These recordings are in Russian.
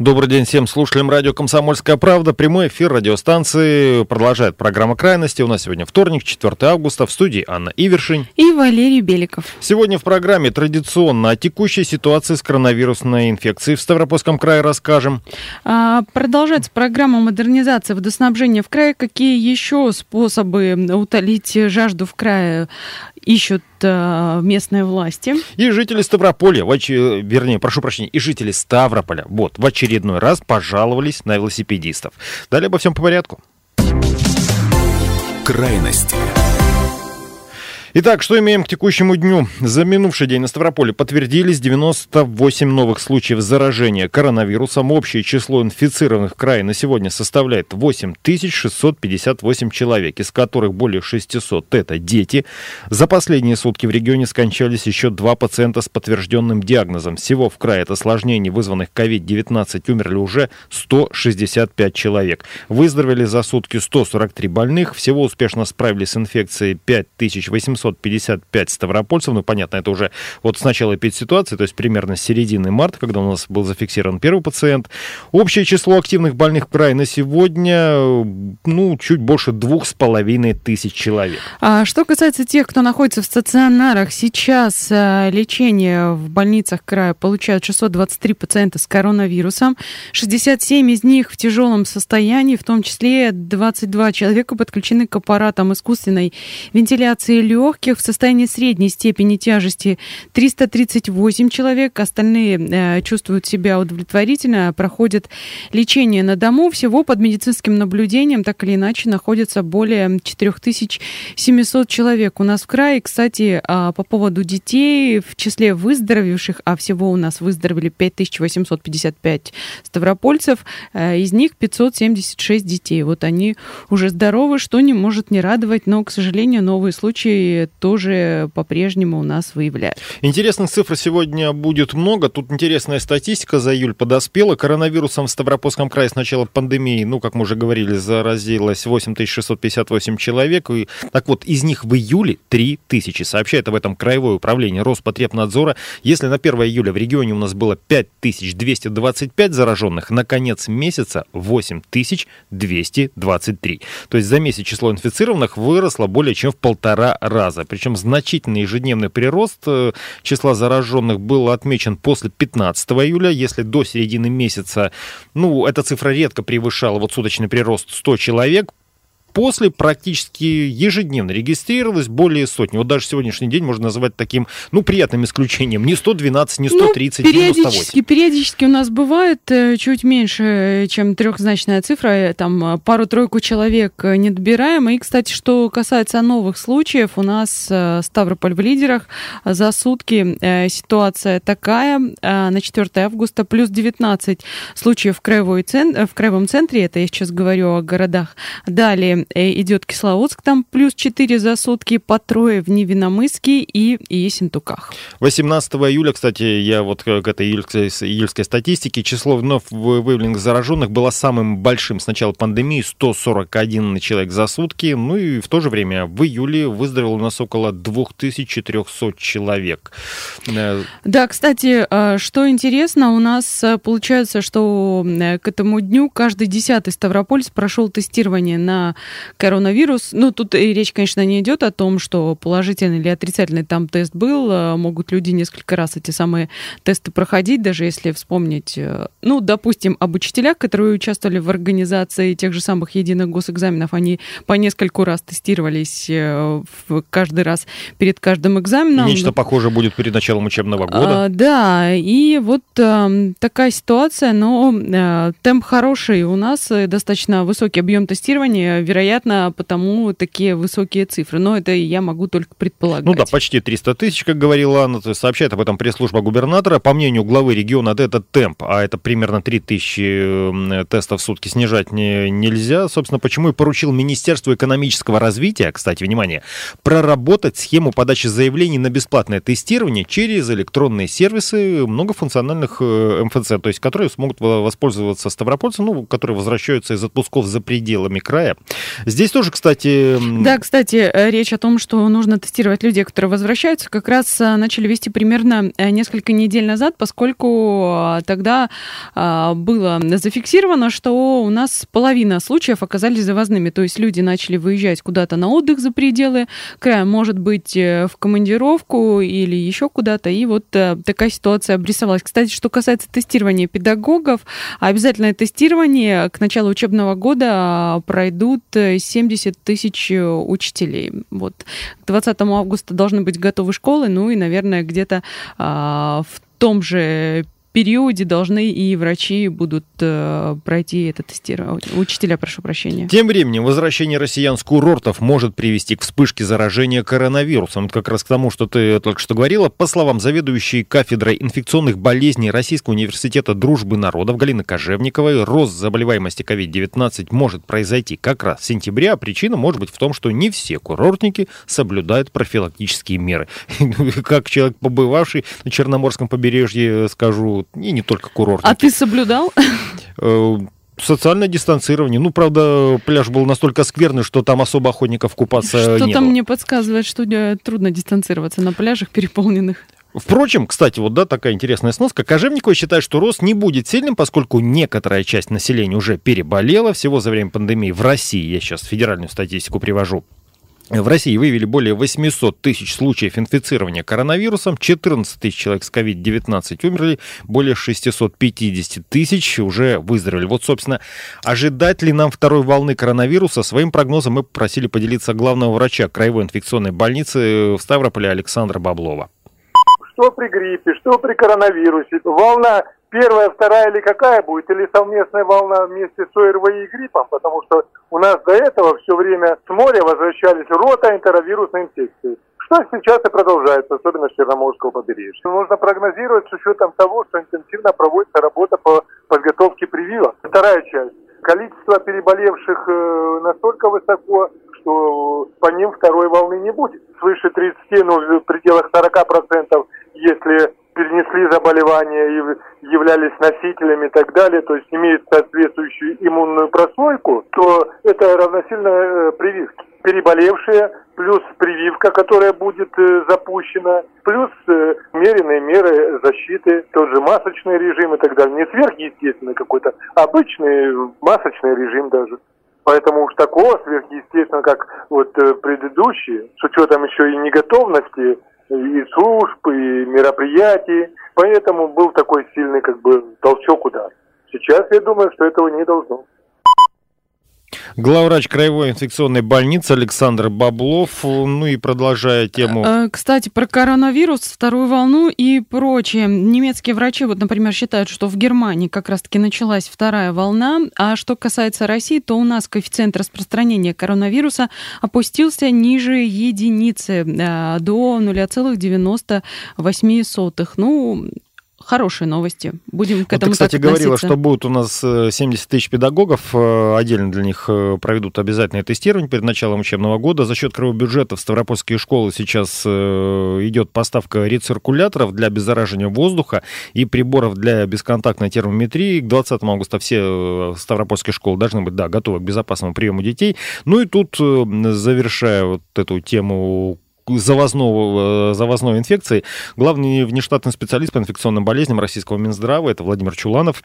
Добрый день всем слушателям радио «Комсомольская правда». Прямой эфир радиостанции продолжает программа «Крайности». У нас сегодня вторник, 4 августа. В студии Анна Ивершин. И Валерий Беликов. Сегодня в программе традиционно о текущей ситуации с коронавирусной инфекцией в Ставропольском крае расскажем. А, продолжается программа модернизации водоснабжения в крае. Какие еще способы утолить жажду в крае ищут э, местные власти. И жители Ставрополя, в оч... вернее, прошу прощения, и жители Ставрополя, вот, в очередной раз пожаловались на велосипедистов. Далее обо всем по порядку. Крайности. Итак, что имеем к текущему дню? За минувший день на Ставрополе подтвердились 98 новых случаев заражения коронавирусом. Общее число инфицированных в крае на сегодня составляет 8658 человек, из которых более 600 – это дети. За последние сутки в регионе скончались еще два пациента с подтвержденным диагнозом. Всего в крае от осложнений, вызванных COVID-19, умерли уже 165 человек. Выздоровели за сутки 143 больных. Всего успешно справились с инфекцией 5800 755 ставропольцев. Ну, понятно, это уже вот с начала эпидситуации, то есть примерно с середины марта, когда у нас был зафиксирован первый пациент. Общее число активных больных в крае на сегодня, ну, чуть больше двух с половиной тысяч человек. А что касается тех, кто находится в стационарах, сейчас а, лечение в больницах края получают 623 пациента с коронавирусом, 67 из них в тяжелом состоянии, в том числе 22 человека подключены к аппаратам искусственной вентиляции легких, легких в состоянии средней степени тяжести 338 человек, остальные э, чувствуют себя удовлетворительно, проходят лечение на дому. Всего под медицинским наблюдением так или иначе находится более 4700 человек. У нас в крае, кстати, э, по поводу детей, в числе выздоровевших, а всего у нас выздоровели 5855 ставропольцев, э, из них 576 детей. Вот они уже здоровы, что не может не радовать, но, к сожалению, новые случаи тоже по-прежнему у нас выявляют. Интересных цифр сегодня будет много. Тут интересная статистика за июль подоспела. Коронавирусом в Ставропольском крае с начала пандемии, ну, как мы уже говорили, заразилось 8658 человек. И, так вот, из них в июле 3000. Сообщает об этом Краевое управление Роспотребнадзора. Если на 1 июля в регионе у нас было 5225 зараженных, на конец месяца 8223. То есть за месяц число инфицированных выросло более чем в полтора раза раза. Причем значительный ежедневный прирост э, числа зараженных был отмечен после 15 июля. Если до середины месяца, ну, эта цифра редко превышала вот суточный прирост 100 человек, после практически ежедневно регистрировалось более сотни. Вот даже сегодняшний день можно назвать таким, ну, приятным исключением. Не 112, не 130, ну, периодически, 98. Периодически у нас бывает э, чуть меньше, чем трехзначная цифра, э, там э, пару-тройку человек не добираем. И, кстати, что касается новых случаев, у нас Ставрополь в лидерах. За сутки ситуация такая. На 4 августа плюс 19 случаев в, краевой цен... в краевом центре, это я сейчас говорю о городах. Далее Э, идет Кисловодск, там плюс 4 за сутки, по трое в Невиномыске и Ессентуках. 18 июля, кстати, я вот к этой июльской, июльской статистике, число вновь выявленных зараженных было самым большим с начала пандемии, 141 человек за сутки, ну и в то же время в июле выздоровело у нас около 2400 человек. Э, да, кстати, э, что интересно, у нас получается, что к этому дню каждый десятый Ставропольц прошел тестирование на коронавирус. Ну, тут и речь, конечно, не идет о том, что положительный или отрицательный там тест был. А могут люди несколько раз эти самые тесты проходить, даже если вспомнить, э, ну, допустим, об учителях, которые участвовали в организации тех же самых единых госэкзаменов, они по нескольку раз тестировались э, каждый раз перед каждым экзаменом. Нечто похожее будет перед началом учебного года. А, да, и вот э, такая ситуация, но э, темп хороший у нас, достаточно высокий объем тестирования, вероятно, вероятно, потому такие высокие цифры. Но это я могу только предполагать. Ну да, почти 300 тысяч, как говорила Анна, сообщает об этом пресс-служба губернатора. По мнению главы региона, этот темп, а это примерно 3000 тестов в сутки, снижать не, нельзя. Собственно, почему и поручил Министерству экономического развития, кстати, внимание, проработать схему подачи заявлений на бесплатное тестирование через электронные сервисы многофункциональных э, МФЦ, то есть которые смогут воспользоваться ставропольцы, ну, которые возвращаются из отпусков за пределами края. Здесь тоже, кстати... Да, кстати, э, речь о том, что нужно тестировать людей, которые возвращаются, как раз э, начали вести примерно несколько недель назад, поскольку тогда было зафиксировано, что у нас половина случаев оказались завозными, то есть люди начали выезжать куда-то на отдых за пределы края, может быть, в командировку или еще куда-то, и вот такая ситуация обрисовалась. Кстати, что касается тестирования педагогов, обязательное тестирование к началу учебного года пройдут 70 тысяч учителей. Вот. К 20 августа должны быть готовы школы, ну и, наверное, где-то а, в том же периоде должны и врачи будут э, пройти это тестирование. Учителя, прошу прощения. Тем временем возвращение россиян с курортов может привести к вспышке заражения коронавирусом. Это как раз к тому, что ты только что говорила. По словам заведующей кафедрой инфекционных болезней Российского университета дружбы народов Галины Кожевниковой, рост заболеваемости COVID-19 может произойти как раз в сентябре, а причина может быть в том, что не все курортники соблюдают профилактические меры. Как человек, побывавший на Черноморском побережье, скажу, и не только курортники. А ты соблюдал? Э, социальное дистанцирование. Ну, правда, пляж был настолько скверный, что там особо охотников купаться Что-то не было. мне подсказывает, что трудно дистанцироваться на пляжах переполненных. Впрочем, кстати, вот да, такая интересная сноска. Кожевникова считает, что рост не будет сильным, поскольку некоторая часть населения уже переболела всего за время пандемии в России. Я сейчас федеральную статистику привожу. В России выявили более 800 тысяч случаев инфицирования коронавирусом, 14 тысяч человек с COVID-19 умерли, более 650 тысяч уже выздоровели. Вот, собственно, ожидать ли нам второй волны коронавируса? Своим прогнозом мы попросили поделиться главного врача Краевой инфекционной больницы в Ставрополе Александра Баблова. Что при гриппе, что при коронавирусе? Волна первая, вторая или какая будет, или совместная волна вместе с ОРВИ и гриппом, потому что у нас до этого все время с моря возвращались рота энтеровирусной инфекции. Что сейчас и продолжается, особенно с Черноморского побережья. Нужно прогнозировать с учетом того, что интенсивно проводится работа по подготовке прививок. Вторая часть. Количество переболевших э, настолько высоко, что по ним второй волны не будет. Свыше 30, ну, в пределах 40%, если перенесли заболевание и являлись носителями и так далее, то есть имеют соответствующую иммунную прослойку, то это равносильно э, прививке. Переболевшие, плюс прививка, которая будет э, запущена, плюс э, меры защиты, тот же масочный режим и так далее. Не сверхъестественный какой-то, обычный масочный режим даже. Поэтому уж такого сверхъестественного, как вот предыдущие, с учетом еще и неготовности и служб, и мероприятий. Поэтому был такой сильный как бы толчок удар. Сейчас я думаю, что этого не должно. Главврач Краевой инфекционной больницы Александр Баблов. Ну и продолжая тему... Э, кстати, про коронавирус, вторую волну и прочее. Немецкие врачи, вот, например, считают, что в Германии как раз-таки началась вторая волна. А что касается России, то у нас коэффициент распространения коронавируса опустился ниже единицы э, до 0,98. Ну, хорошие новости. Будем к этому Ты, кстати, говорила, что будут у нас 70 э, тысяч педагогов. Э, отдельно для них э, проведут обязательное тестирование перед началом учебного года. За счет краевого бюджета в Ставропольские школы сейчас идет поставка рециркуляторов для обеззараживания воздуха и приборов для бесконтактной термометрии. К 20 августа все Ставропольские школы должны быть да, готовы к безопасному приему детей. Ну и тут, завершая вот эту тему завозного, э, завозной инфекции. Главный внештатный специалист по инфекционным болезням российского Минздрава, это Владимир Чуланов,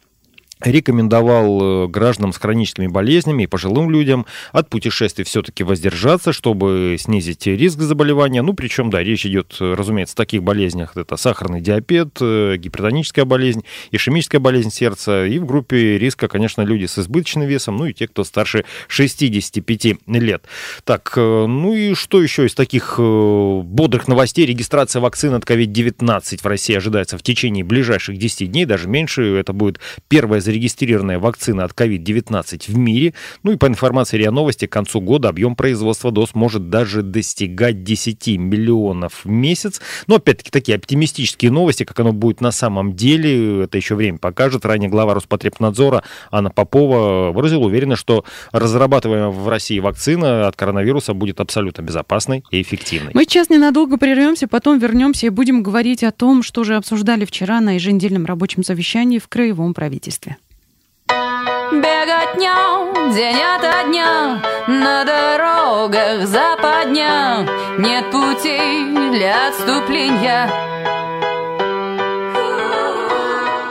рекомендовал э, гражданам с хроническими болезнями и пожилым людям от путешествий все-таки воздержаться, чтобы снизить риск заболевания. Ну, причем, да, речь идет, разумеется, о таких болезнях. Это сахарный диабет, э, гипертоническая болезнь, ишемическая болезнь сердца. И в группе риска, конечно, люди с избыточным весом, ну и те, кто старше 65 лет. Так, э, ну и что еще из таких бодрых новостей? Регистрация вакцины от COVID-19 в России ожидается в течение ближайших 10 дней, даже меньше. Это будет первая зарегистрированная вакцина от COVID-19 в мире. Ну и по информации РИА Новости, к концу года объем производства доз может даже достигать 10 миллионов в месяц. Но опять-таки такие оптимистические новости, как оно будет на самом деле, это еще время покажет. Ранее глава Роспотребнадзора Анна Попова выразила уверенность, что разрабатываемая в России вакцина от коронавируса будет абсолютно безопасной и эффективной. Мы сейчас ненадолго прервемся, потом вернемся и будем говорить о том, что же обсуждали вчера на еженедельном рабочем совещании в Краевом правительстве. Бегать днем, день ото дня, на дорогах западня, нет путей для отступления.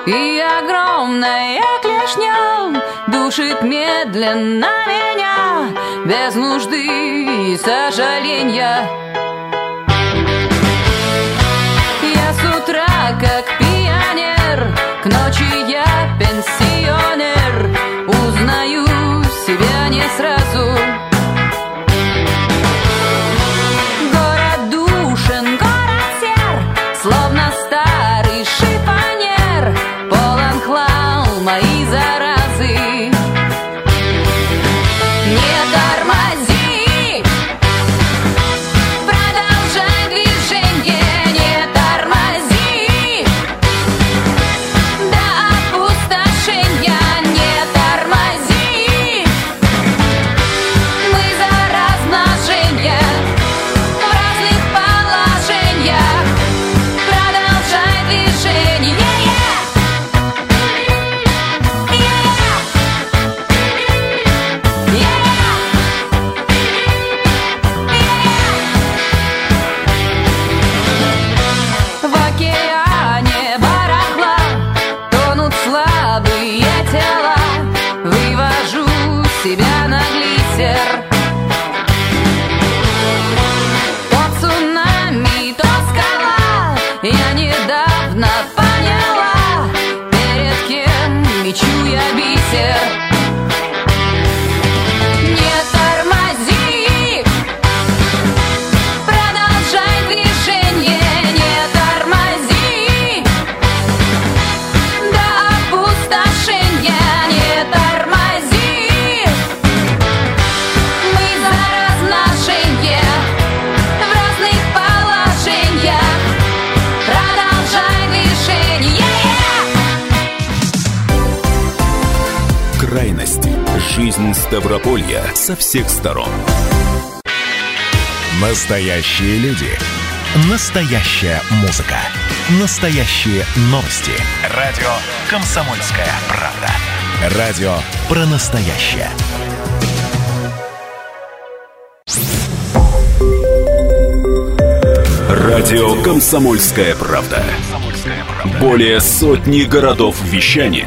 И огромная клешня душит медленно меня, без нужды и сожаления. Я с утра как пионер, к ночи я пенсионер, Жизнь Ставрополья со всех сторон. Настоящие люди. Настоящая музыка. Настоящие новости. Радио «Комсомольская правда». Радио про настоящее. Радио «Комсомольская правда». Более сотни городов вещания